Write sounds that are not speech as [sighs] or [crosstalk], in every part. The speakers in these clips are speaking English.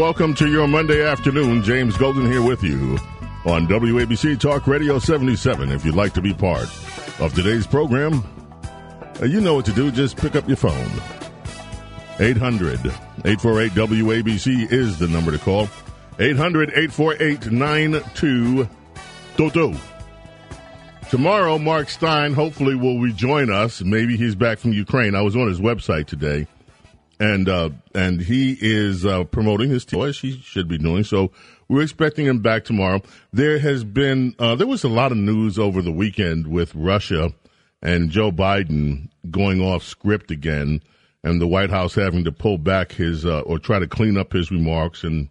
Welcome to your Monday afternoon. James Golden here with you on WABC Talk Radio 77. If you'd like to be part of today's program, uh, you know what to do. Just pick up your phone. 800 848 WABC is the number to call. 800 848 9222. Tomorrow, Mark Steyn hopefully will rejoin us. Maybe he's back from Ukraine. I was on his website today and uh, and he is uh, promoting his team as he should be doing. So we're expecting him back tomorrow. There has been uh, there was a lot of news over the weekend with Russia and Joe Biden going off script again, and the White House having to pull back his uh, or try to clean up his remarks, and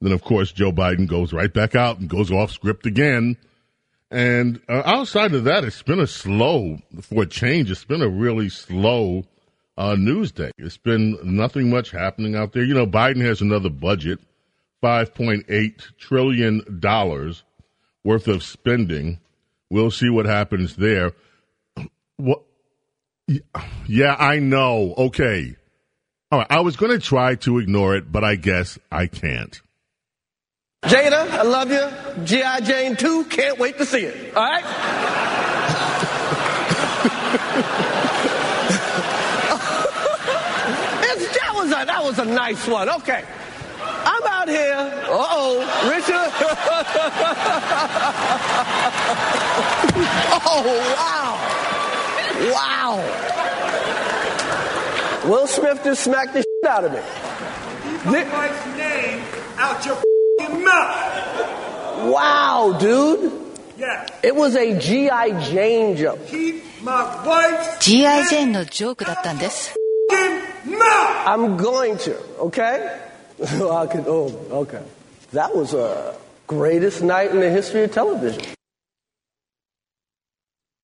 then of course Joe Biden goes right back out and goes off script again. And uh, outside of that, it's been a slow for a change. It's been a really slow uh, news day. It's been nothing much happening out there. You know, Biden has another budget, $5.8 trillion worth of spending. We'll see what happens there. [clears throat] What? Yeah, I know. Okay. All right. I was going to try to ignore it, but I guess I can't. Jada, I love you. G.I. Jane 2, can't wait to see it. All right? that was a nice one. Okay. I'm out here. Uh oh, Richard. [laughs] oh, wow. Wow. Will Smith just smacked the shit out of me. Keep my wife's name out your mouth. Wow, dude. Yes. It was a G.I. Jane joke. Keep my wife's G.I. ジェーンのジョークだったんです。 mouth. I'm going to, okay? [laughs] I could, oh, okay. That was a greatest night in the history of television.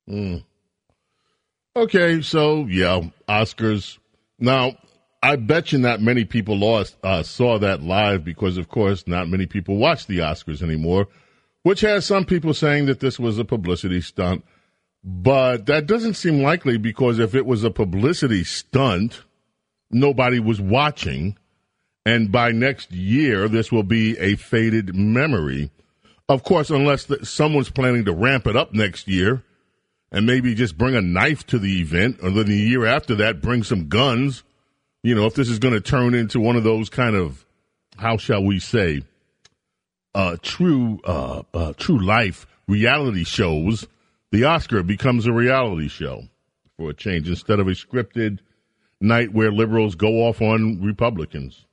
Mm. Okay, so yeah, Oscars. Now, I bet you not many people lost, uh, saw that live because, of course, not many people watch the Oscars anymore, which has some people saying that this was a publicity stunt. But that doesn't seem likely because if it was a publicity stunt, nobody was watching. And by next year, this will be a faded memory. Of course, unless the, someone's planning to ramp it up next year and maybe just bring a knife to the event, or then the year after that, bring some guns. You know, if this is going to turn into one of those kind of, how shall we say, uh, true, uh, uh, true life reality shows, the Oscar becomes a reality show for a change instead of a scripted night where liberals go off on Republicans.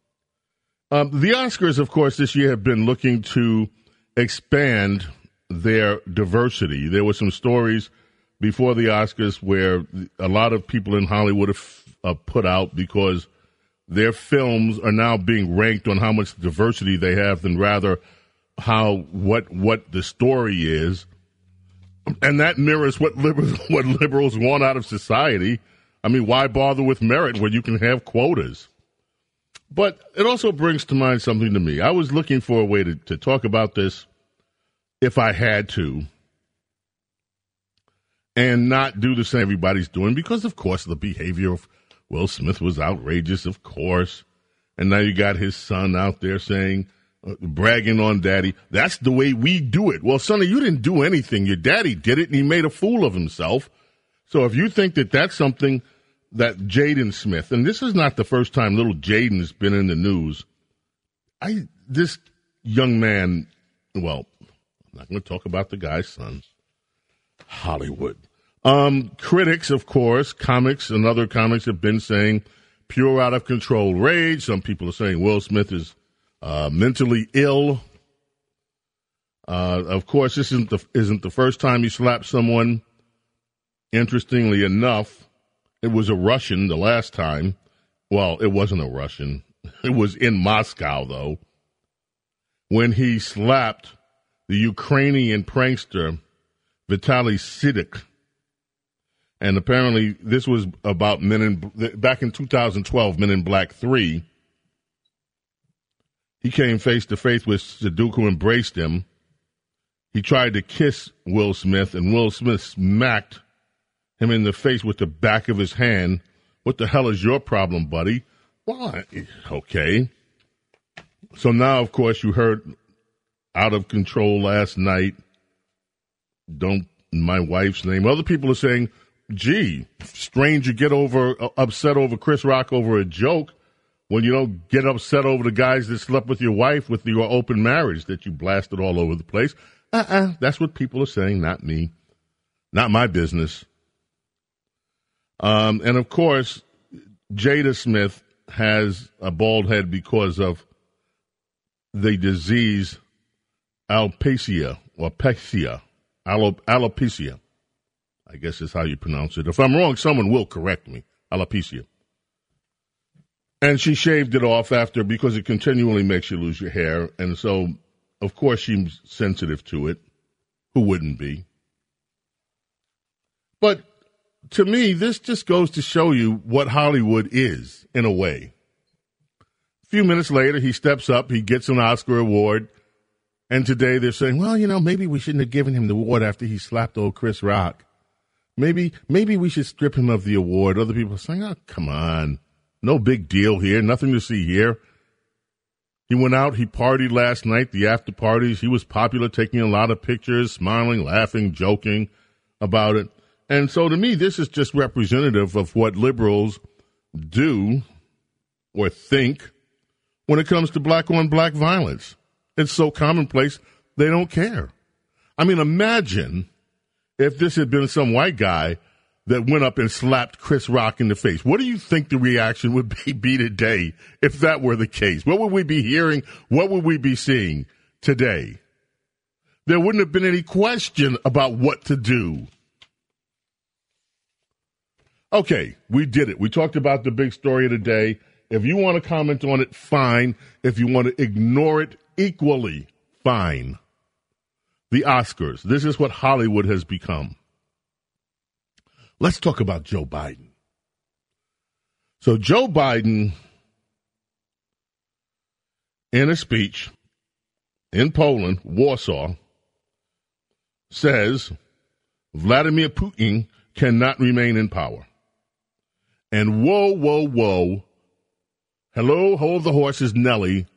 Um, the Oscars, of course, this year have been looking to expand their diversity. There were some stories before the Oscars where a lot of people in Hollywood have uh, put out because their films are now being ranked on how much diversity they have than rather how what what the story is, and that mirrors what liberals [laughs] what liberals want out of society. I mean, why bother with merit when you can have quotas? But it also brings to mind something to me. I was looking for a way to, to talk about this if I had to and not do the same everybody's doing because, of course, the behavior of Will Smith was outrageous, of course. And now you got his son out there saying, uh, bragging on daddy. That's the way we do it. Well, sonny, you didn't do anything. Your daddy did it and he made a fool of himself. So if you think that that's something that Jaden Smith, and this is not the first time little Jaden's been in the news. I this young man, well, I'm not going to talk about the guy's sons. Hollywood. Um, critics, of course, comics and other comics have been saying pure out of control rage. Some people are saying Will Smith is uh, mentally ill. Uh, of course, this isn't the, isn't the first time he slapped someone. Interestingly enough, it was a Russian the last time. Well, it wasn't a Russian. It was in Moscow, though, when he slapped the Ukrainian prankster Vitaly Sediuk. And apparently, this was about Men in back in 2012, Men in Black 3. He came face to face with Sediuk, who embraced him. He tried to kiss Will Smith, and Will Smith smacked him in the face with the back of his hand. What the hell is your problem, buddy? Why? okay. So now, of course, you heard out of control last night. Don't my wife's name. Other people are saying, "Gee, strange you get over uh, upset over Chris Rock over a joke when you don't get upset over the guys that slept with your wife with your open marriage that you blasted all over the place." Uh-uh, that's what people are saying, not me, not my business. Um, and of course, Jada Smith has a bald head because of the disease alopecia or pecia, alopecia. I guess is how you pronounce it. If I'm wrong, someone will correct me. Alopecia. And she shaved it off after because it continually makes you lose your hair. And so, of course, she's sensitive to it. Who wouldn't be? But to me, this just goes to show you what Hollywood is in a way. A few minutes later, he steps up, he gets an Oscar award, and today they're saying, well, you know, maybe we shouldn't have given him the award after he slapped old Chris Rock. Maybe, maybe we should strip him of the award. Other people are saying, oh, come on. No big deal here. Nothing to see here. He went out, he partied last night, the after parties. He was popular, taking a lot of pictures, smiling, laughing, joking about it. And so to me, this is just representative of what liberals do or think when it comes to black on black violence. It's so commonplace, they don't care. I mean, imagine if this had been some white guy that went up and slapped Chris Rock in the face. What do you think the reaction would [laughs] be, be today if that were the case? What would we be hearing? What would we be seeing today? There wouldn't have been any question about what to do. Okay, we did it. We talked about the big story of the day. If you want to comment on it, fine. If you want to ignore it, equally fine. The Oscars. This is what Hollywood has become. Let's talk about Joe Biden. So, Joe Biden, in a speech in Poland, Warsaw, says Vladimir Putin cannot remain in power. And whoa, whoa, whoa. Hello, hold the horses, Nelly.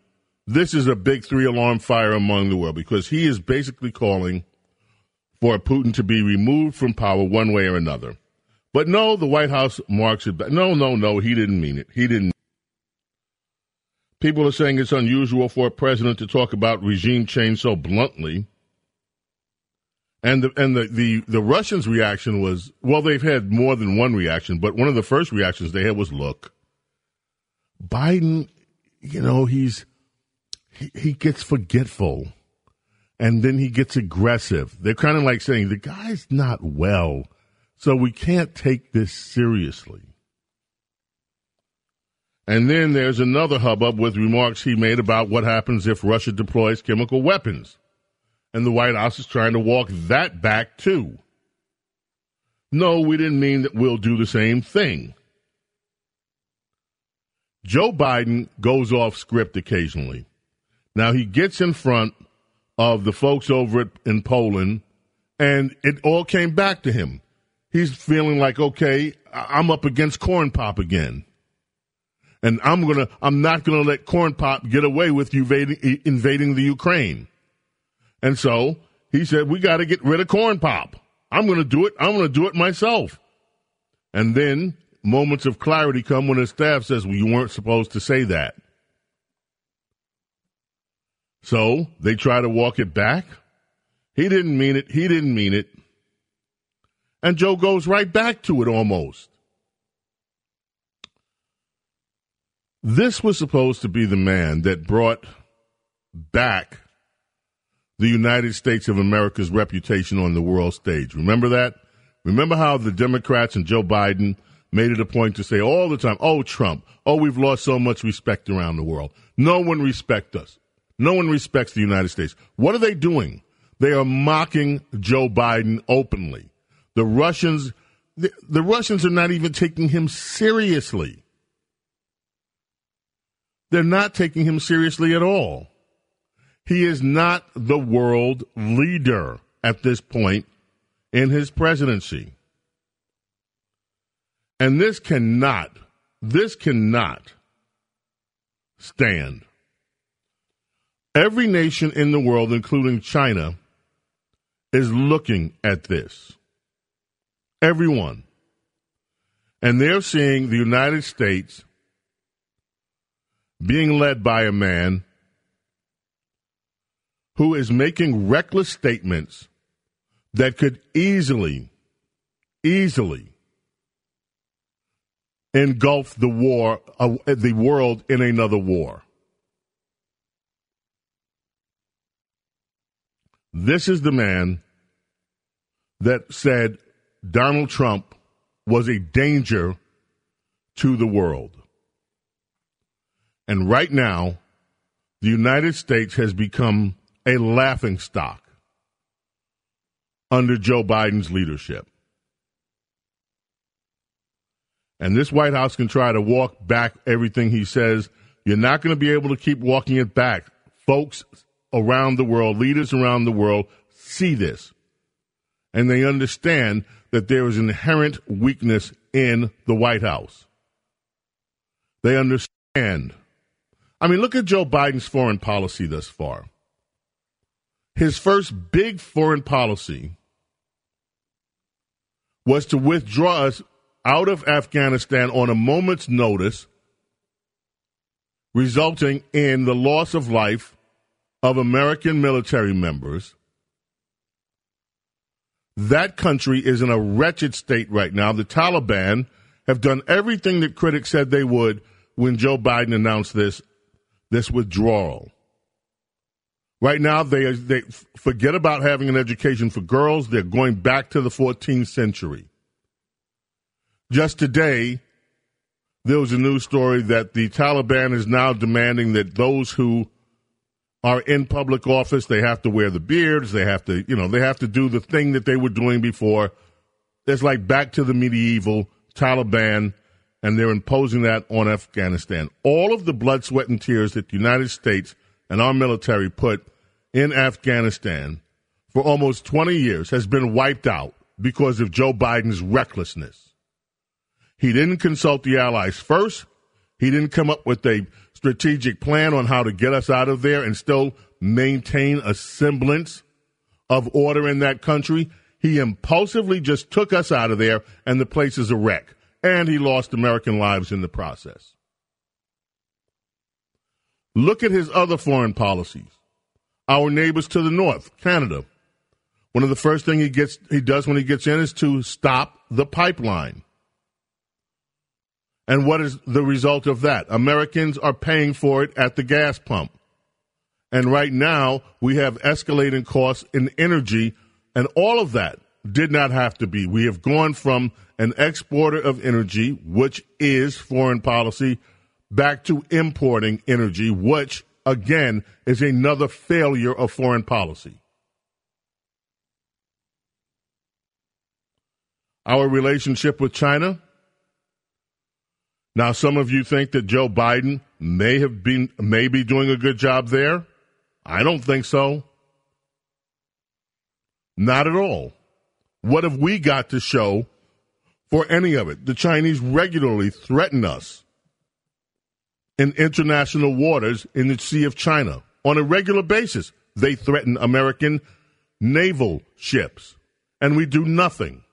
This is a big three alarm fire among the world because he is basically calling for Putin to be removed from power one way or another. But no, the White House marks it back. No, no, no, he didn't mean it. He didn't. People are saying it's unusual for a president to talk about regime change so bluntly. And the and the, the, the Russians' reaction was well, they've had more than one reaction, but one of the first reactions they had was look. Biden, you know, he's he, he gets forgetful and then he gets aggressive. They're kind of like saying the guy's not well, so we can't take this seriously. And then there's another hubbub with remarks he made about what happens if Russia deploys chemical weapons and the White House is trying to walk that back too. No, we didn't mean that we'll do the same thing. Joe Biden goes off script occasionally. Now he gets in front of the folks over in Poland, and it all came back to him. He's feeling like, okay, I'm up against corn pop again. And I'm gonna, I'm not gonna let corn pop get away with invading, invading the Ukraine. And so he said, we got to get rid of corn pop. I'm going to do it. I'm going to do it myself. And then moments of clarity come when his staff says, well, you weren't supposed to say that. So they try to walk it back. He didn't mean it. He didn't mean it. And Joe goes right back to it almost. This was supposed to be the man that brought back the United States of America's reputation on the world stage. Remember that? Remember how the Democrats and Joe Biden made it a point to say all the time, oh, Trump, oh, we've lost so much respect around the world. No one respects us. No one respects the United States. What are they doing? They are mocking Joe Biden openly. The Russians, the, the Russians are not even taking him seriously. They're not taking him seriously at all. He is not the world leader at this point in his presidency. And this cannot, this cannot stand. Every nation in the world, including China, is looking at this. Everyone. And they're seeing the United States being led by a man who is making reckless statements that could easily, easily engulf the war, uh, the world in another war. This is the man that said Donald Trump was a danger to the world. And right now, the United States has become a laughing stock under Joe Biden's leadership. And this White House can try to walk back everything he says. You're not going to be able to keep walking it back. Folks around the world, leaders around the world see this. And they understand that there is inherent weakness in the White House. They understand. I mean, look at Joe Biden's foreign policy thus far. His first big foreign policy was to withdraw us out of Afghanistan on a moment's notice, resulting in the loss of life of American military members. That country is in a wretched state right now. The Taliban have done everything that critics said they would when Joe Biden announced this this withdrawal. Right now, they they forget about having an education for girls. They're going back to the 14th century. Just today, there was a news story that the Taliban is now demanding that those who are in public office, they have to wear the beards, they have to, you know, they have to do the thing that they were doing before. It's like back to the medieval Taliban, and they're imposing that on Afghanistan. All of the blood, sweat, and tears that the United States and our military put in Afghanistan for almost 20 years has been wiped out because of Joe Biden's recklessness. He didn't consult the allies first. He didn't come up with a strategic plan on how to get us out of there and still maintain a semblance of order in that country. He impulsively just took us out of there, and the place is a wreck. And he lost American lives in the process. Look at his other foreign policies. Our neighbors to the north, Canada. One of the first things he gets he does when he gets in is to stop the pipeline. And what is the result of that? Americans are paying for it at the gas pump. And right now, we have escalating costs in energy, and all of that did not have to be. We have gone from an exporter of energy, which is foreign policy, back to importing energy, which, again, is another failure of foreign policy. Our relationship with China now, some of you think that Joe Biden may have been, may be doing a good job there. I don't think so. Not at all. What have we got to show for any of it? The Chinese regularly threaten us in international waters in the Sea of China on a regular basis. They threaten American naval ships, and we do nothing.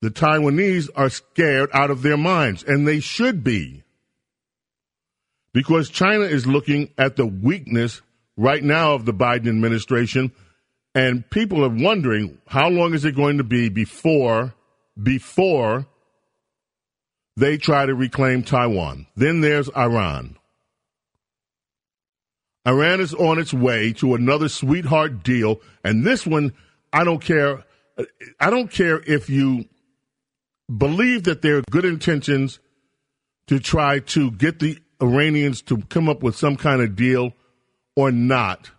The Taiwanese are scared out of their minds, and they should be. Because China is looking at the weakness right now of the Biden administration, and people are wondering how long is it going to be before before they try to reclaim Taiwan. Then there's Iran. Iran is on its way to another sweetheart deal, and this one, I don't care. I don't care if you believe that there are good intentions to try to get the Iranians to come up with some kind of deal or not.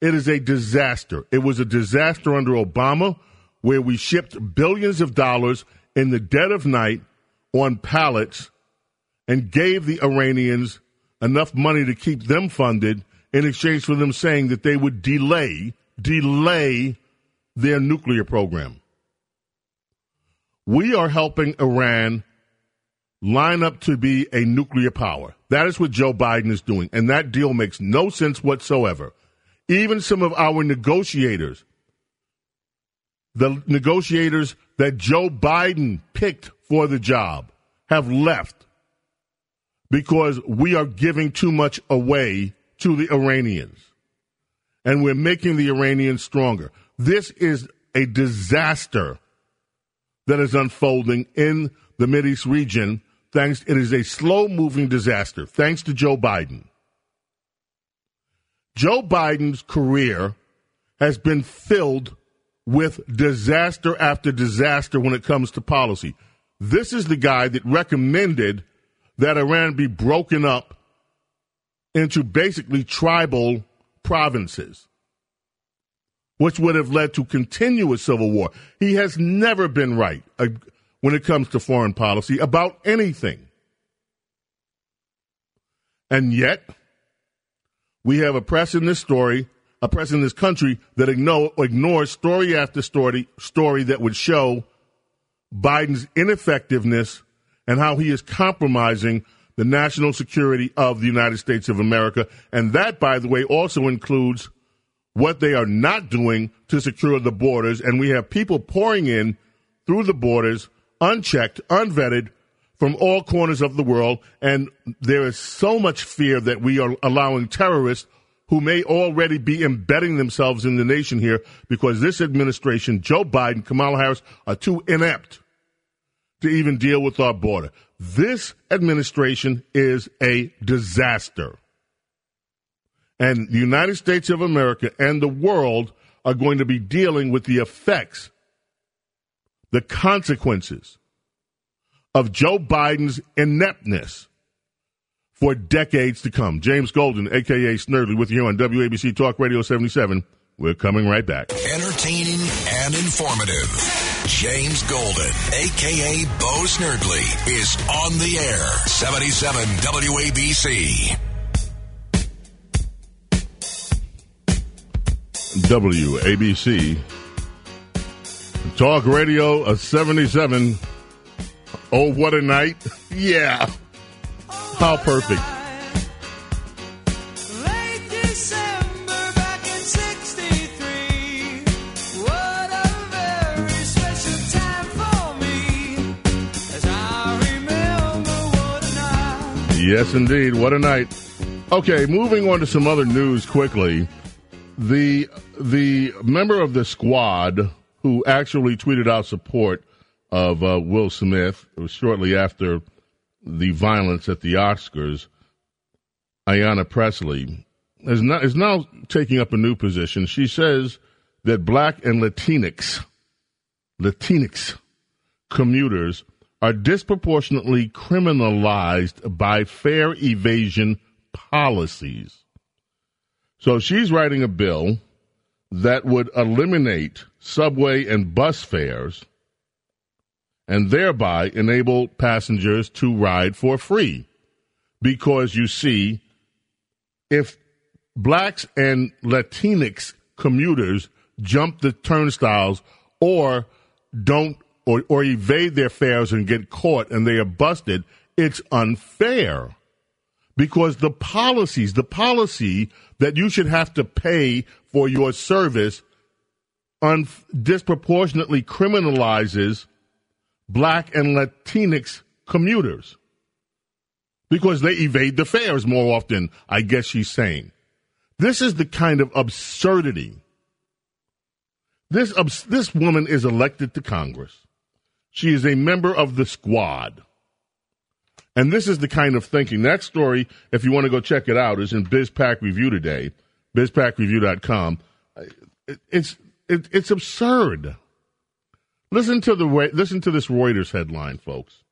It is a disaster. It was a disaster under Obama, where we shipped billions of dollars in the dead of night on pallets and gave the Iranians enough money to keep them funded in exchange for them saying that they would delay, delay their nuclear program. We are helping Iran line up to be a nuclear power. That is what Joe Biden is doing. And that deal makes no sense whatsoever. Even some of our negotiators, the negotiators that Joe Biden picked for the job, have left because we are giving too much away to the Iranians. And we're making the Iranians stronger. This is a disaster that is unfolding in the Mideast region. Thanks, it is a slow moving disaster, thanks to Joe Biden. Joe Biden's career has been filled with disaster after disaster when it comes to policy. This is the guy that recommended that Iran be broken up into basically tribal provinces, which would have led to continuous civil war. He has never been right uh, when it comes to foreign policy about anything. And yet, we have a press in this story, a press in this country that ignores story after story, story that would show Biden's ineffectiveness and how he is compromising the national security of the United States of America. And that, by the way, also includes what they are not doing to secure the borders. And we have people pouring in through the borders, unchecked, unvetted, from all corners of the world. And there is so much fear that we are allowing terrorists who may already be embedding themselves in the nation here because this administration, Joe Biden, Kamala Harris, are too inept to even deal with our border. This administration is a disaster. And the United States of America and the world are going to be dealing with the effects, the consequences of Joe Biden's ineptness for decades to come. James Golden, aka Snerdley, with you on WABC Talk Radio 77. We're coming right back. Entertaining and informative. James Golden, aka Bo Snerdley, is on the air. 77 WABC. WABC. Talk Radio a 77. Oh, what a night. [laughs] Yeah. How perfect. Yes, indeed. What a night. Okay, moving on to some other news quickly. The the member of the squad who actually tweeted out support of uh, Will Smith it was shortly after the violence at the Oscars, Ayanna Pressley, is, not, is now taking up a new position. She says that black and Latinx, Latinx commuters are disproportionately criminalized by fare evasion policies. So she's writing a bill that would eliminate subway and bus fares and thereby enable passengers to ride for free. Because you see, if blacks and Latinx commuters jump the turnstiles or don't or, or evade their fares and get caught and they are busted, it's unfair. Because the policies, the policy that you should have to pay for your service un- disproportionately criminalizes black and Latinx commuters because they evade the fares more often, I guess she's saying. This is the kind of absurdity. This, this woman is elected to Congress. She is a member of the squad. And this is the kind of thinking. That story, if you want to go check it out, is in BizPac Review today, bizpacreview.com. It's, it, it's absurd. Listen to the way listen to this Reuters headline, folks.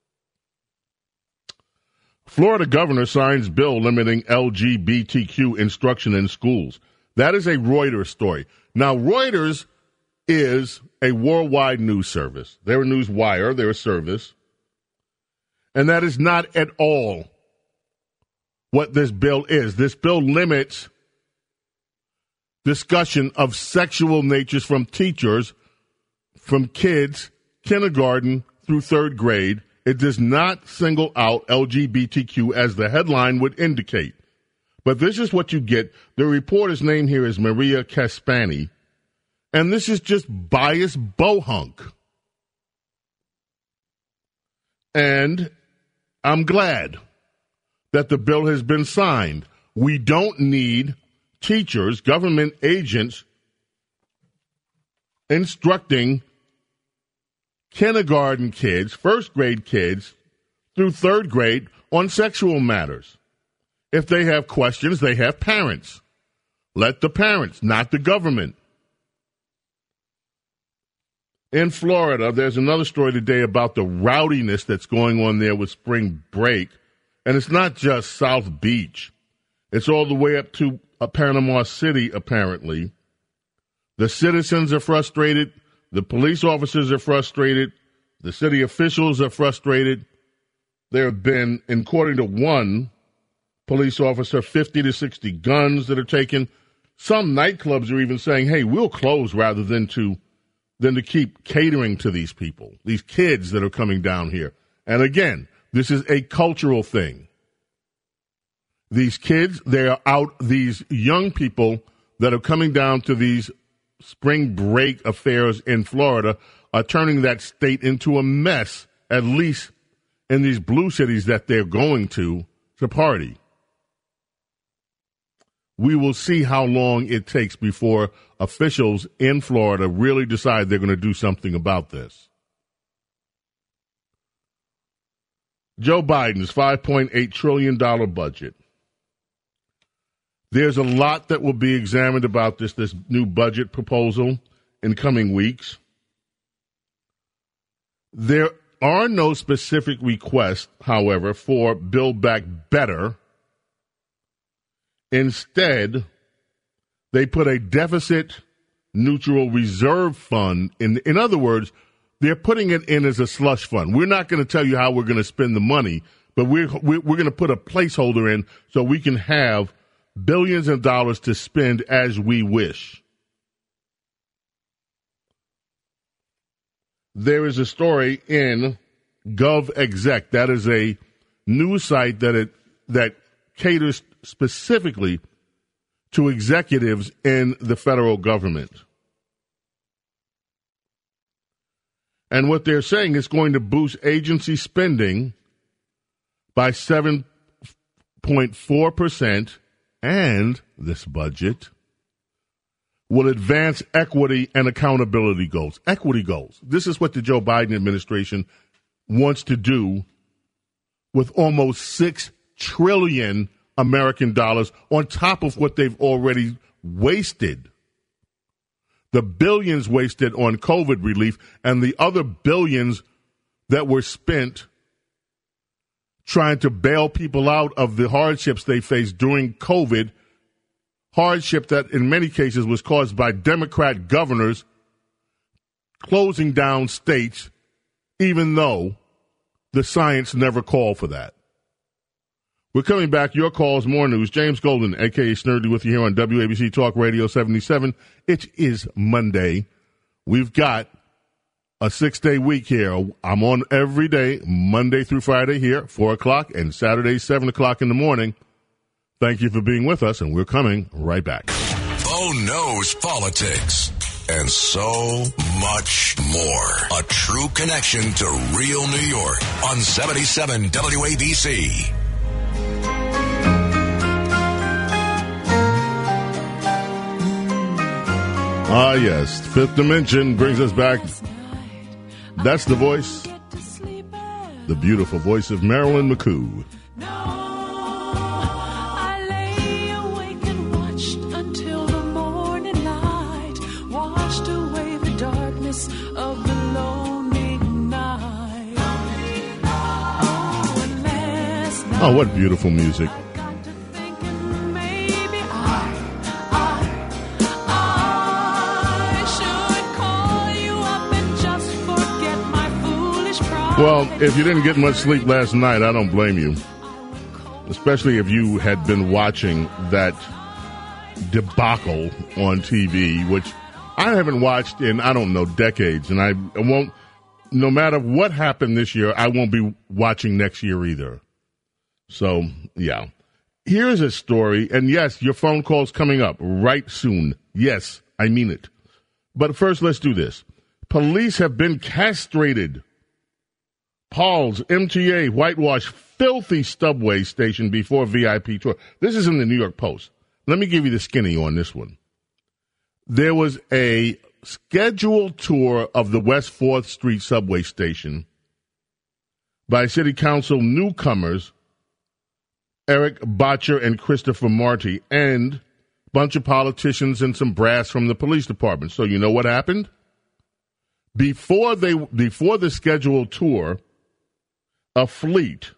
Florida governor signs bill limiting LGBTQ instruction in schools. That is a Reuters story. Now, Reuters is a worldwide news service. They're a news wire, they're a service. And that is not at all what this bill is. This bill limits discussion of sexual natures from teachers, from kids, kindergarten through third grade it does not single out LGBTQ as the headline would indicate. But this is what you get. The reporter's name here is Maria Caspani, and this is just biased bohunk. And I'm glad that the bill has been signed. We don't need teachers, government agents instructing kindergarten kids, first grade kids, through third grade on sexual matters. If they have questions, they have parents. Let the parents, not the government. In Florida, there's another story today about the rowdiness that's going on there with spring break. And it's not just South Beach, it's all the way up to uh, Panama City, apparently. The citizens are frustrated. The police officers are frustrated. The city officials are frustrated. There have been, according to one police officer, 50 to 60 guns that are taken. Some nightclubs are even saying, hey, we'll close rather than to than to keep catering to these people, these kids that are coming down here. And again, this is a cultural thing. These kids, they are out, these young people that are coming down to these spring break affairs in Florida are turning that state into a mess, at least in these blue cities that they're going to to party. We will see how long it takes before officials in Florida really decide they're going to do something about this. Joe Biden's $5.8 trillion budget. There's a lot that will be examined about this, this new budget proposal in coming weeks. There are no specific requests, however, for Build Back Better. Instead, they put a deficit neutral reserve fund in. In other words, they're putting it in as a slush fund. We're not going to tell you how we're going to spend the money, but we're we're, going to put a placeholder in so we can have billions of dollars to spend as we wish. There is a story in GovExec. That is a news site that it that caters specifically to executives in the federal government. And what they're saying is going to boost agency spending by 7.4%, and this budget will advance equity and accountability goals. Equity goals. This is what the Joe Biden administration wants to do with almost 6 trillion American dollars on top of what they've already wasted. The billions wasted on COVID relief and the other billions that were spent trying to bail people out of the hardships they faced during COVID, hardship that in many cases was caused by Democrat governors closing down states, even though the science never called for that. We're coming back. Your calls, more news. James Golden, aka Snerdley, with you here on WABC Talk Radio 77. It is Monday. We've got a six day week here. I'm on every day, Monday through Friday here, 4 o'clock, and Saturday, 7 o'clock in the morning. Thank you for being with us, and we're coming right back. Oh, Bo knows politics and so much more. A true connection to real New York on 77 WABC. Ah, yes. Fifth Dimension brings us back. That's the voice, the beautiful voice of Marilyn McCoo. Oh, what beautiful music. Well, if you didn't get much sleep last night, I don't blame you. Especially if you had been watching that debacle on TV, which I haven't watched in, I don't know, decades. And I won't, no matter what happened this year, I won't be watching next year either. So, yeah. Here's a story, and yes, your phone call's coming up right soon. Yes, I mean it. But first, let's do this. Police have been castrated. Paul's MTA whitewash filthy subway station before VIP tour. This is in the New York Post. Let me give you the skinny on this one. There was a scheduled tour of the West 4th Street subway station by City Council newcomers Erik Bottcher and Christopher Marte, and a bunch of politicians and some brass from the police department. So you know what happened? Before they before the scheduled tour, a fleet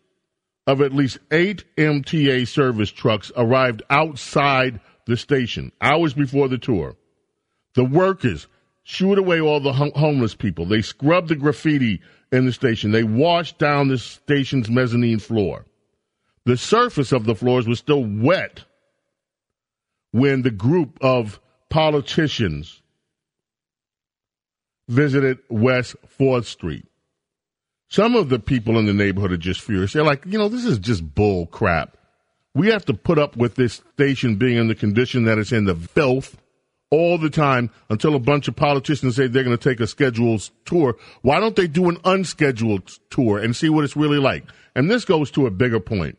of at least eight MTA service trucks arrived outside the station hours before the tour. The workers shooed away all the hum- homeless people. They scrubbed the graffiti in the station. They washed down the station's mezzanine floor. The surface of the floors was still wet when the group of politicians visited West 4th Street. Some of the people in the neighborhood are just furious. They're like, you know, this is just bull crap. We have to put up with this station being in the condition that it's in the filth all the time until a bunch of politicians say they're going to take a scheduled tour. Why don't they do an unscheduled tour and see what it's really like? And this goes to a bigger point.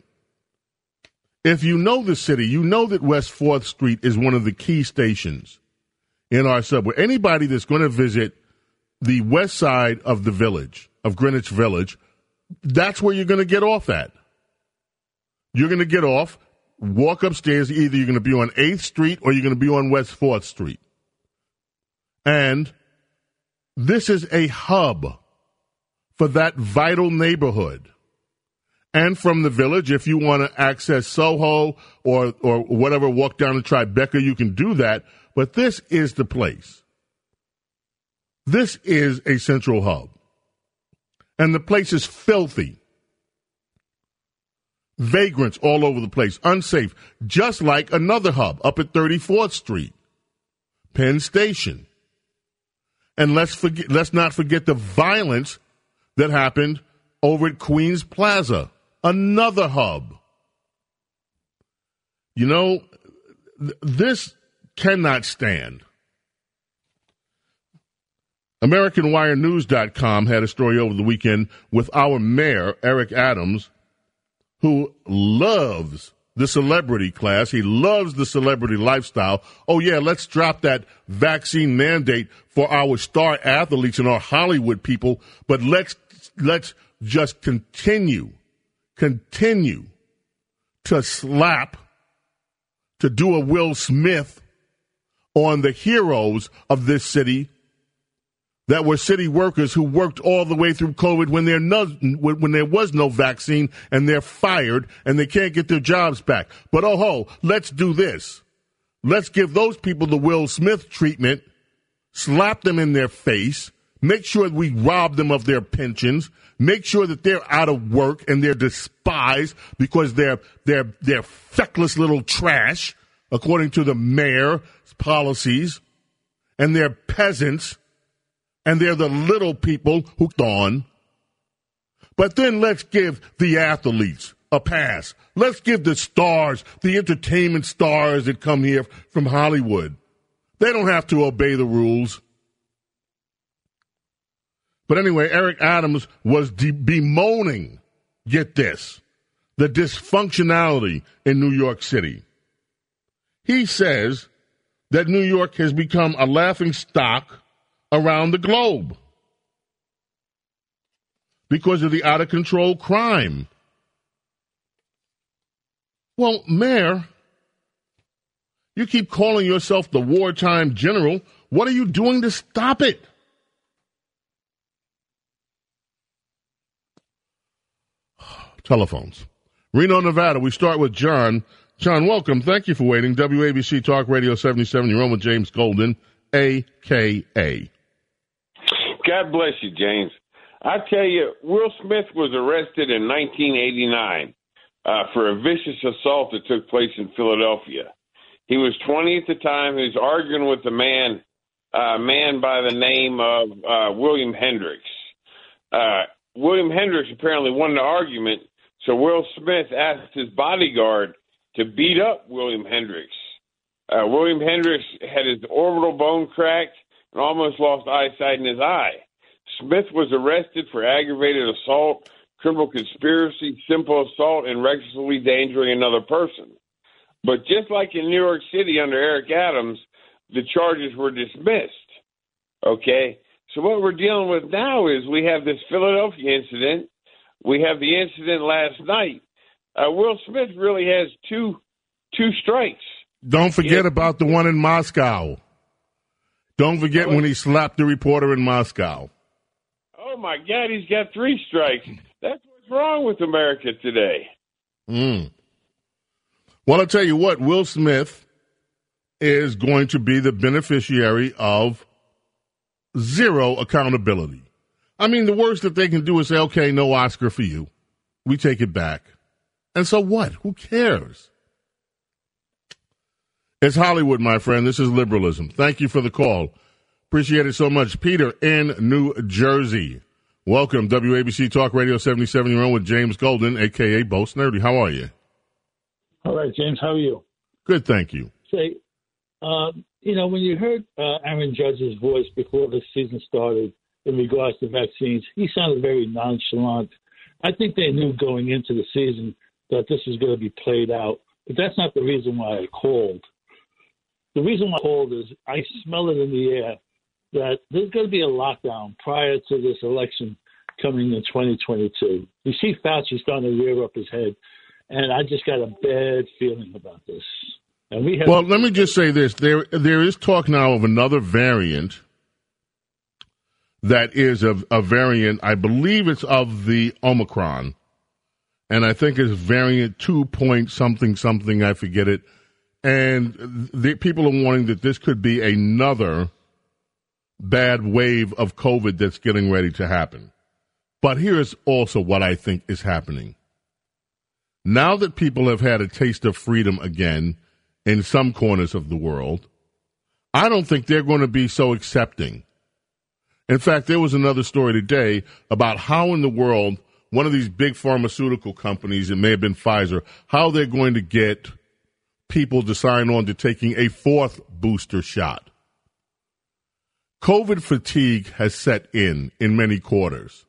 If you know the city, you know that West 4th Street is one of the key stations in our subway. Anybody that's going to visit the west side of the village, of Greenwich Village, that's where you're going to get off at. You're going to get off walk upstairs. Either you're going to be on 8th Street or you're going to be on West 4th Street. And this is a hub for that vital neighborhood. And from the village, if you want to access Soho or, or whatever, walk down to Tribeca, you can do that. But this is the place. This is a central hub. And the place is filthy vagrants all over the place, unsafe, just like another hub up at 34th Street, Penn Station. And let's forget, let's not forget the violence that happened over at Queens Plaza, another hub. You know, th- this cannot stand. AmericanWireNews.com had a story over the weekend with our mayor, Eric Adams, who loves the celebrity class. He loves the celebrity lifestyle. Oh, yeah, let's drop that vaccine mandate for our star athletes and our Hollywood people, but let's, let's just continue, continue to slap, to do a Will Smith on the heroes of this city that were city workers who worked all the way through COVID when there no, when there was no vaccine and they're fired and they can't get their jobs back. But oh ho, let's do this. Let's give those people the Will Smith treatment, slap them in their face, make sure we rob them of their pensions, make sure that they're out of work and they're despised because they're they're they're feckless little trash according to the mayor's policies and they're peasants and they're the little people who on. But then let's give the athletes a pass. Let's give the stars, the entertainment stars that come here from Hollywood. They don't have to obey the rules. But anyway, Eric Adams was de- bemoaning, get this, the dysfunctionality in New York City. He says that New York has become a laughing stock around the globe because of the out of control crime. Well, Mayor, you keep calling yourself the wartime general. What are you doing to stop it? [sighs] Telephones. Reno, Nevada. We start with John. John, welcome. Thank you for waiting. WABC Talk Radio 77. You're on with James Golden, a.k.a. God bless you, James. I tell you, Will Smith was arrested in 1989 uh, for a vicious assault that took place in Philadelphia. He was 20 at the time. He was arguing with a man, a uh, man by the name of uh, William Hendricks. Uh, William Hendricks apparently won the argument, so Will Smith asked his bodyguard to beat up William Hendricks. Uh, William Hendricks had his orbital bone cracked and almost lost eyesight in his eye. Smith was arrested for aggravated assault, criminal conspiracy, simple assault, and recklessly endangering another person. But just like in New York City under Eric Adams, the charges were dismissed. Okay? So what we're dealing with now is we have this Philadelphia incident. We have the incident last night. Uh, Will Smith really has two two strikes. Don't forget Yeah. about the one in Moscow. Don't forget when he slapped the reporter in Moscow. Oh my God, he's got three strikes. That's what's wrong with America today. Mm. Well, I'll tell you what, Will Smith is going to be the beneficiary of zero accountability. I mean, the worst that they can do is say, okay, no Oscar for you. We take it back. And so what? Who cares? It's Hollywood, my friend. This is liberalism. Thank you for the call. Appreciate it so much. Peter in New Jersey. Welcome, WABC Talk Radio 77. You're on with James Golden, a.k.a. Bo Snerdley. How are you? All right, James, how are you? Good, thank you. Say, um, you know, when you heard uh, Aaron Judge's voice before the season started in regards to vaccines, he sounded very nonchalant. I think they knew going into the season that this was going to be played out, but that's not the reason why I called. The reason why I called is I smell it in the air that there's going to be a lockdown prior to this election coming in 2022. You see Fauci starting to rear up his head, and I just got a bad feeling about this. And we have Well, let me just say this: there there is talk now of another variant that is a, a variant. I believe it's of the Omicron, and I think it's variant two point something something. I forget it. And the people are warning that this could be another bad wave of COVID that's getting ready to happen. But here's also what I think is happening. Now that people have had a taste of freedom again in some corners of the world, I don't think they're going to be so accepting. In fact, there was another story today about how in the world one of these big pharmaceutical companies, it may have been Pfizer, how they're going to get people to sign on to taking a fourth booster shot. COVID fatigue has set in in many quarters.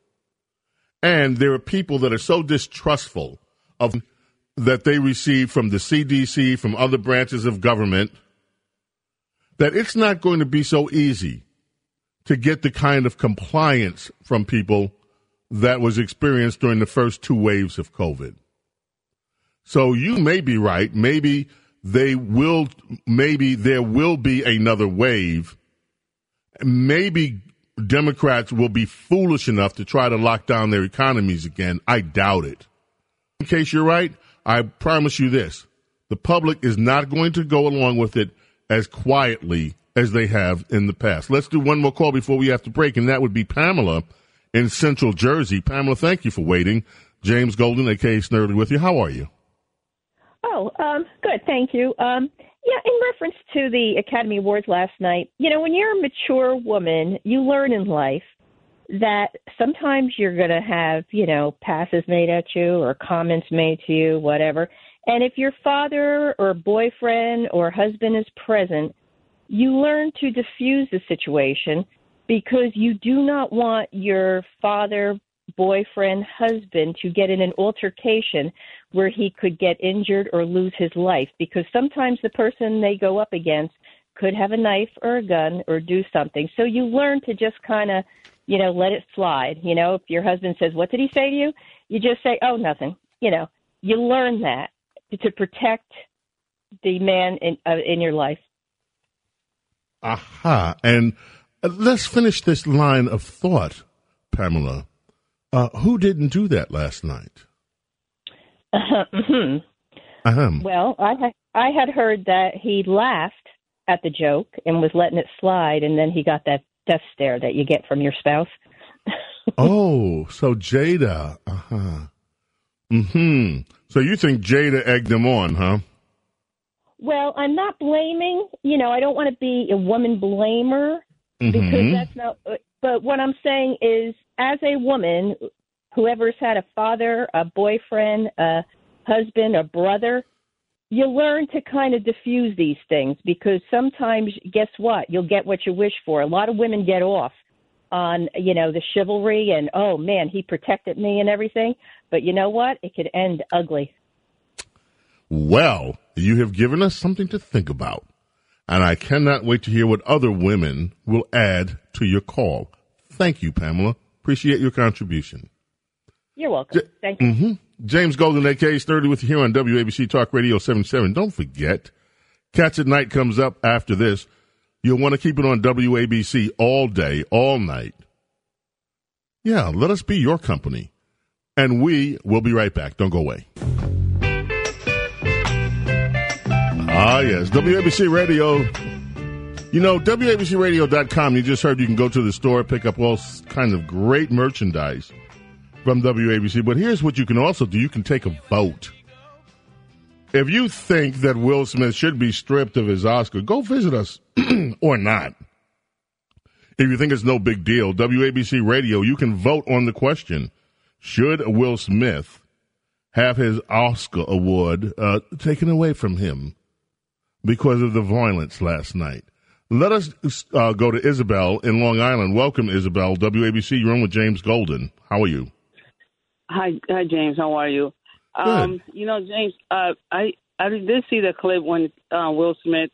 And there are people that are so distrustful of that they receive from the CDC, from other branches of government, that it's not going to be so easy to get the kind of compliance from people that was experienced during the first two waves of COVID. So you may be right. Maybe they will, maybe there will be another wave. Maybe Democrats will be foolish enough to try to lock down their economies again. I doubt it. In case you're right, I promise you this the public is not going to go along with it as quietly as they have in the past. Let's do one more call before we have to break, and that would be Pamela in Central Jersey. Pamela, thank you for waiting. James Golden, aka Snerdley, with you. How are you? Oh, um, good. Thank you. Um, yeah, in reference to the Academy Awards last night, you know, when you're a mature woman, you learn in life that sometimes you're going to have, you know, passes made at you or comments made to you, whatever. And if your father or boyfriend or husband is present, you learn to diffuse the situation because you do not want your father, boyfriend, husband to get in an altercation where he could get injured or lose his life because sometimes the person they go up against could have a knife or a gun or do something. So you learn to just kind of, you know, let it slide. You know, if your husband says, "What did he say to you?" you just say, "Oh, nothing." You know, you learn that to protect the man in uh, in your life. Aha. And uh, let's finish this line of thought, Pamela. Uh, who didn't do that last night? Mhm. Ahem. Well, I had I had heard that he laughed at the joke and was letting it slide, and then he got that death stare that you get from your spouse. [laughs] oh, so Jada. Uh huh. Hmm. So you think Jada egged him on, huh? Well, I'm not blaming. You know, I don't want to be a woman blamer because Mhm. that's not. But what I'm saying is, as a woman, whoever's had a father, a boyfriend, a husband, a brother, you learn to kind of diffuse these things because sometimes, guess what? You'll get what you wish for. A lot of women get off on, you know, the chivalry and, oh man, he protected me and everything. But you know what? It could end ugly. Well, you have given us something to think about. And I cannot wait to hear what other women will add to your call. Thank you, Pamela. Appreciate your contribution. You're welcome. J- Thank you. Mm-hmm. James Golden, aka Snerdley, with you here on WABC Talk Radio 77. Don't forget, Cats at Night comes up after this. You'll want to keep it on WABC all day, all night. Yeah, let us be your company. And we will be right back. Don't go away. Ah, yes, WABC Radio. You know, WABCRadio.com, you just heard you can go to the store, pick up all kinds of great merchandise from WABC. But here's what you can also do you can take a vote. If you think that Will Smith should be stripped of his Oscar, go visit us [clears throat] or not. If you think it's no big deal, WABC Radio, you can vote on the question Should Will Smith have his Oscar award uh, taken away from him because of the violence last night? Let us uh, go to Isabel in Long Island. Welcome, Isabel. WABC, you're on with James Golden. How are you? Hi, hi, James. How are you? Um, you know, James, uh, I I did see the clip when uh, Will Smith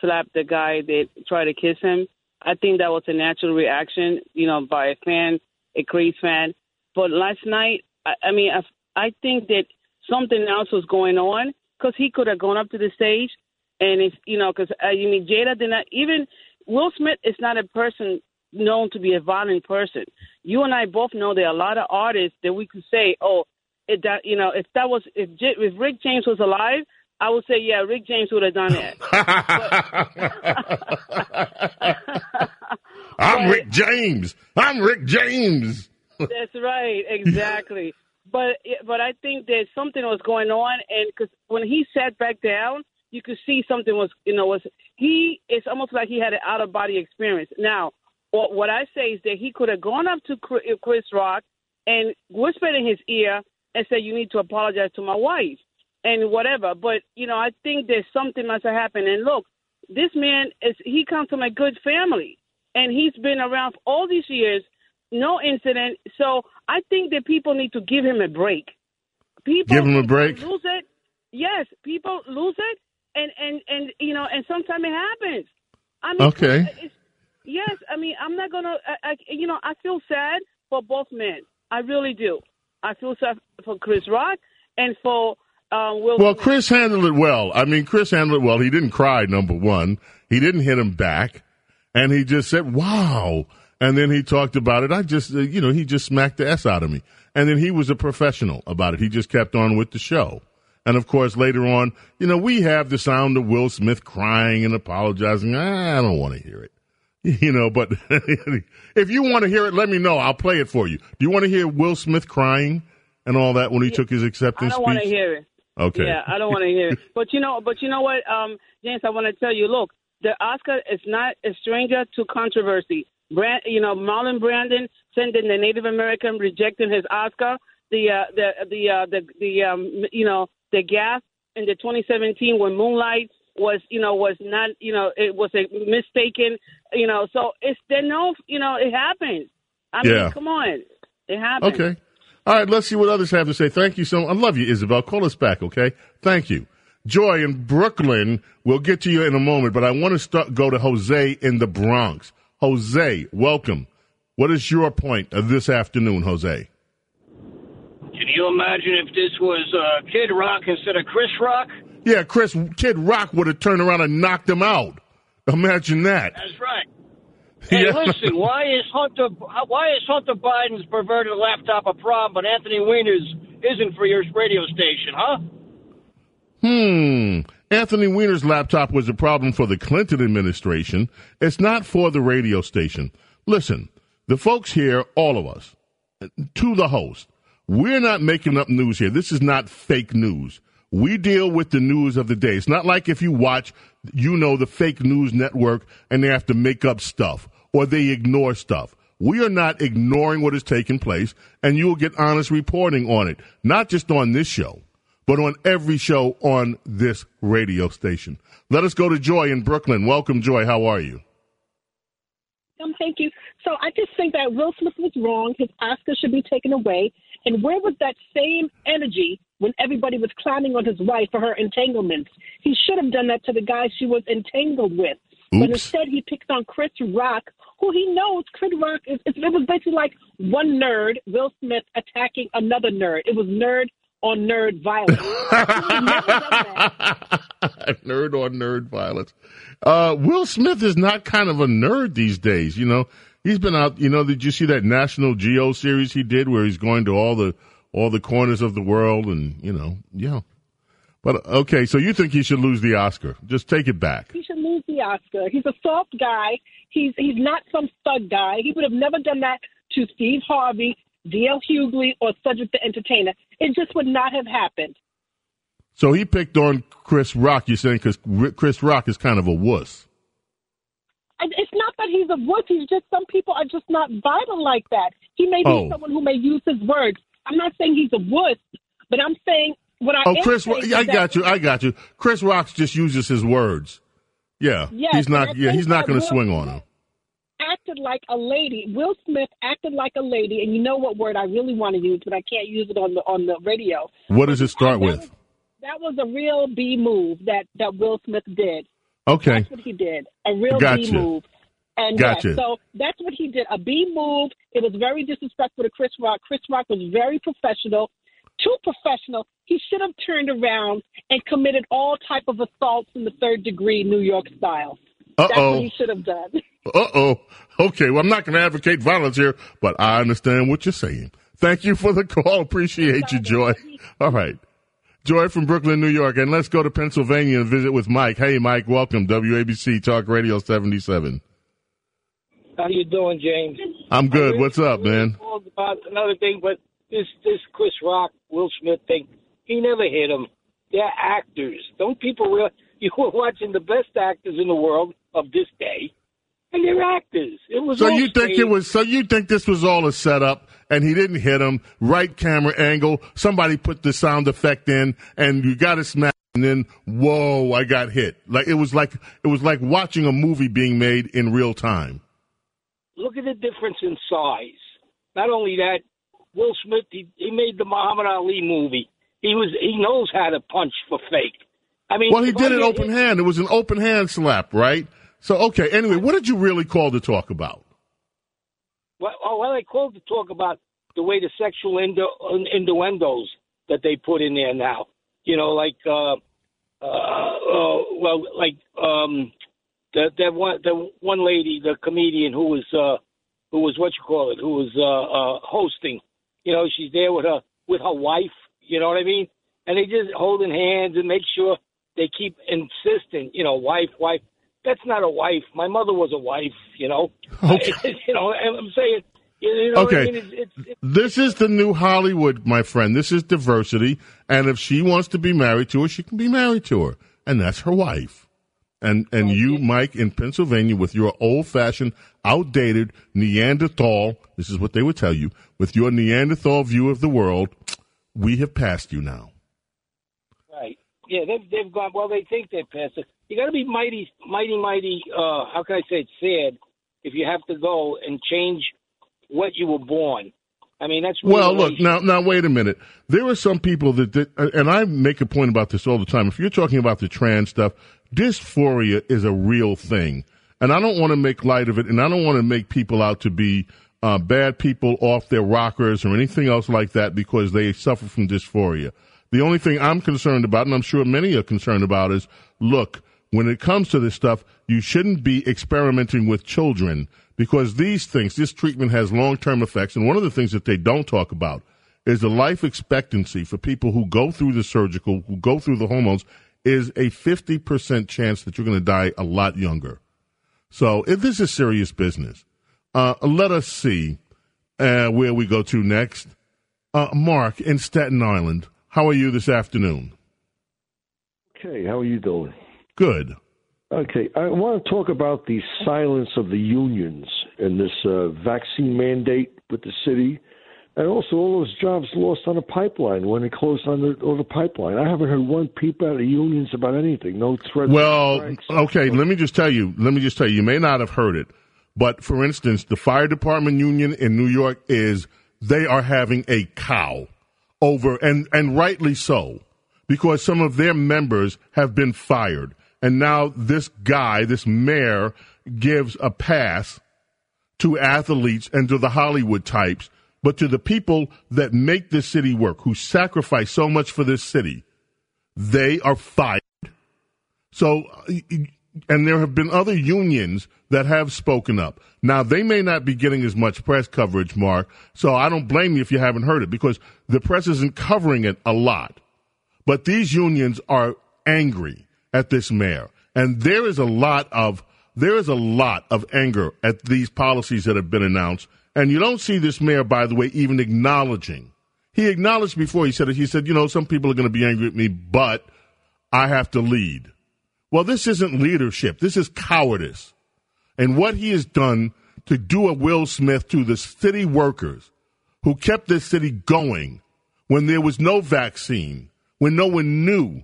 slapped the guy that tried to kiss him. I think that was a natural reaction, you know, by a fan, a crazy fan. But last night, I, I mean, I, I think that something else was going on because he could have gone up to the stage and it's you know because uh, you mean Jada did not even Will Smith is not a person known to be a violent person. You and I both know there are a lot of artists that we could say, oh, it, that you know, if that was if J, if Rick James was alive, I would say, yeah, Rick James would have done that. [laughs] [laughs] I'm Rick James. I'm Rick James. That's right, exactly. [laughs] but but I think that something was going on, and because when he sat back down, you could see something was you know was he. It's almost like he had an out of body experience. Now, what, what I say is that he could have gone up to Chris Rock and whispered in his ear and said, "You need to apologize to my wife." and whatever. But you know, I think there's something must have happened. And look, this man is he comes from a good family, and he's been around for all these years, no incident. So I think that people need to give him a break. People give him a break. Lose it. Yes, people lose it, and and and you know, and sometimes it happens. I mean, okay. Yes, I mean, I'm not gonna. I, I, you know, I feel sad for both men. I really do. I feel sad for Chris Rock and for um, well, Chris handled it well. I mean, Chris handled it well. He didn't cry, number one. He didn't hit him back. And he just said, wow. And then he talked about it. I just, uh, you know, he just smacked the S out of me. And then he was a professional about it. He just kept on with the show. And of course, later on, you know, we have the sound of Will Smith crying and apologizing. I don't want to hear it. [laughs] You know, but [laughs] if you want to hear it, let me know. I'll play it for you. Do you want to hear Will Smith crying and all that when he took his acceptance I don't speech? want to hear it. Okay. Yeah, I don't want to hear it. [laughs] But you know, but you know what, um, James, I want to tell you. Look, the Oscar is not a stranger to controversy. Brand, you know, Marlon Brando sending the Native American rejecting his Oscar. The uh, the the uh, the the um, you know the gas in the 2017 when Moonlight was you know was not you know it was a mistaken you know so it's they know you know it happens. I mean, Yeah. come on, it happens. Okay. All right, let's see what others have to say. Thank you so much. I love you, Isabel. Call us back, okay? Thank you. Joy in Brooklyn, we'll get to you in a moment, but I want to start, go to Jose in the Bronx. Jose, welcome. What is your point of this afternoon, Jose? Can you imagine if this was uh, Kid Rock instead of Chris Rock? Yeah, Chris, Kid Rock would have turned around and knocked him out. Imagine that. That's right. Hey, Yeah. listen, [laughs] why is Hunter why is Hunter Biden's perverted laptop a problem, but Anthony Weiner's isn't for your radio station, huh? Hmm. Anthony Weiner's laptop was a problem for the Clinton administration. It's not for the radio station. Listen, the folks here, all of us, to the host, we're not making up news here. This is not fake news. We deal with the news of the day. It's not like if you watch, you know, the fake news network and they have to make up stuff or they ignore stuff. We are not ignoring what is taking place, and you will get honest reporting on it, not just on this show, but on every show on this radio station. Let us go to Joy in Brooklyn. Welcome, Joy. How are you? Um, thank you. So I just think that Will Smith was wrong. His Oscar should be taken away. And where was that same energy when everybody was clowning on his wife for her entanglements? He should have done that to the guy she was entangled with. But instead, he picks on Chris Rock, who he knows Chris Rock is. It was basically like one nerd, Will Smith, attacking another nerd. It was nerd on nerd violence. [laughs] [laughs] nerd on nerd violence. Uh, Will Smith is not kind of a nerd these days. You know, he's been out. You know, did you see that National Geo series he did where he's going to all the all the corners of the world and you know, yeah. But okay, so you think he should lose the Oscar? Just take it back. He should lose the Oscar. He's a soft guy. He's he's not some thug guy. He would have never done that to Steve Harvey, D.L. Hughley, or Cedric the Entertainer. It just would not have happened. So he picked on Chris Rock. You're saying because Chris Rock is kind of a wuss. It's not that he's a wuss. He's just some people are just not vital like that. He may be Oh. someone who may use his words. I'm not saying he's a wuss, but I'm saying what I Oh, Chris, I that- got you. I got you. Chris Rock just uses his words. Yeah, Yes, he's not. Yeah, he's not going to swing on him. acted like a lady. Will Smith acted like a lady, and you know what word I really want to use, but I can't use it on the on the radio. What does it start with? was- That was a real B move that that Will Smith did. Okay. That's what he did. A real Gotcha. B move. And Gotcha. yes, so that's what he did. A B move. It was very disrespectful to Chris Rock. Chris Rock was very professional, too professional. He should have turned around and committed all type of assaults in the third degree, New York style. That's Uh-oh. what he should have done. [laughs] Uh oh. Okay. Well, I'm not going to advocate violence here, but I understand what you're saying. Thank you for the call. Appreciate you, Joy. All right. Joy from Brooklyn, New York. And let's go to Pennsylvania and visit with Mike. Hey, Mike, welcome. WABC Talk Radio 77. How you doing, James? I'm good. Really- What's up, really man? About another thing, but this this Chris Rock, Will Smith thing, he never hit him. They're actors. Don't people realize [laughs] you were watching the best actors in the world of this day, and they're actors. It was So you think it was? So you think this was all a setup, and he didn't hit him? Right camera angle. Somebody put the sound effect in, and you got to smack, and then whoa, I got hit. Like it was like it was like watching a movie being made in real time. Look at the difference in size. Not only that, Will Smith he, he made the Muhammad Ali movie. He was he knows how to punch for fake. I mean, Well, he did it open hit- hand. It was an open hand slap, right? So okay. Anyway, what did you really call to talk about? Well, oh, well, I called to talk about the way the sexual innu- innuendos that they put in there now. You know, like uh, uh, uh well, like um, the that one the one lady, the comedian who was uh, who was what you call it, who was uh, uh, hosting. You know, she's there with her with her wife. You know what I mean? And they just holding hands and make sure they keep insisting. You know, wife, wife. That's not a wife. My mother was a wife. You know. [laughs] Okay. [laughs] you know, and I'm saying. You know what I Okay. mean? It's, it's, it's, This is the new Hollywood, my friend. This is diversity. And if she wants to be married to her, she can be married to her. And that's her wife. And and you, Mike, in Pennsylvania, with your old fashioned, outdated Neanderthal, this is what they would tell you, with your Neanderthal view of the world, we have passed you now. Right. Yeah, they've they've gone. Well, they think they've passed it. You got to be mighty, mighty, mighty. Uh, how can I say it? Sad if you have to go and change what you were born. I mean, that's Well, look now. Now, wait a minute. There are some people that, that, and I make a point about this all the time. If you're talking about the trans stuff, dysphoria is a real thing, and I don't want to make light of it, and I don't want to make people out to be uh, bad people off their rockers or anything else like that because they suffer from dysphoria. The only thing I'm concerned about, and I'm sure many are concerned about, is look. When it comes to this stuff, you shouldn't be experimenting with children because these things, this treatment has long term effects. And one of the things that they don't talk about is the life expectancy for people who go through the surgical, who go through the hormones, is a 50% chance that you're going to die a lot younger. So if this is serious business, uh, let us see uh, where we go to next. Uh, Mark in Staten Island, how are you this afternoon? Okay, how are you doing? Good. Okay, I want to talk about the silence of the unions and this uh, vaccine mandate with the city, and also all those jobs lost on the pipeline when it closed on the, on the pipeline. I haven't heard one peep out of unions about anything. No threats. Well, okay, let me just tell you. Let me just tell you. You may not have heard it, but for instance, the fire department union in New York is they are having a cow over, and and rightly so, because some of their members have been fired, and now this guy, this mayor, gives a pass to athletes and to the Hollywood types, but to the people that make this city work, who sacrifice so much for this city, they are fired. So, and there have been other unions that have spoken up. Now, they may not be getting as much press coverage, Mark, so I don't blame you if you haven't heard it because the press isn't covering it a lot. But these unions are angry at this mayor. And there is a lot of there is a lot of anger at these policies that have been announced. And you don't see this mayor, by the way, even acknowledging. He acknowledged before he said it. He said, you know, some people are going to be angry at me, but I have to lead. Well, this isn't leadership. This is cowardice. And what he has done to do a Will Smith to the city workers who kept this city going when there was no vaccine, when no one knew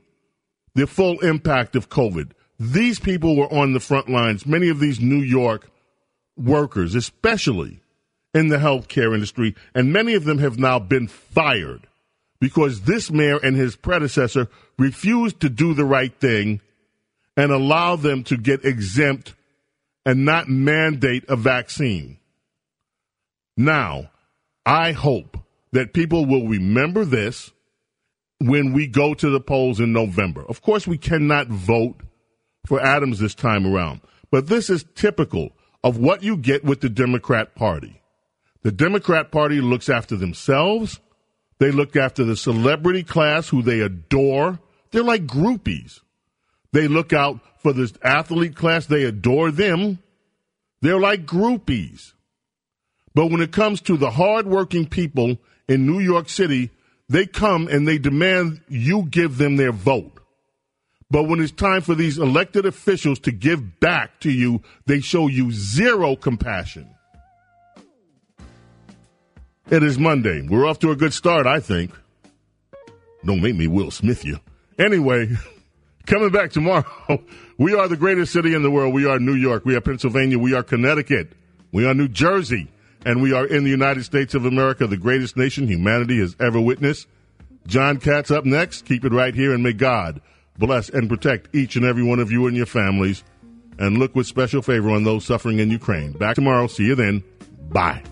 the full impact of COVID, these people were on the front lines, many of these New York workers, especially in the healthcare industry, and many of them have now been fired because this mayor and his predecessor refused to do the right thing and allow them to get exempt and not mandate a vaccine. Now, I hope that people will remember this when we go to the polls in November. Of course, we cannot vote for Adams this time around. But this is typical of what you get with the Democrat Party. The Democrat Party looks after themselves. They look after the celebrity class who they adore. They're like groupies. They look out for the athlete class. They adore them. They're like groupies. But when it comes to the hardworking people in New York City, they come and they demand you give them their vote. But when it's time for these elected officials to give back to you, they show you zero compassion. It is Monday. We're off to a good start, I think. Don't make me Will Smith you. Anyway, [laughs] coming back tomorrow, [laughs] we are the greatest city in the world. We are New York. We are Pennsylvania. We are Connecticut. We are New Jersey. And we are in the United States of America, the greatest nation humanity has ever witnessed. John Katz up next. Keep it right here and may God bless and protect each and every one of you and your families, and look with special favor on those suffering in Ukraine. Back tomorrow. See you then. Bye.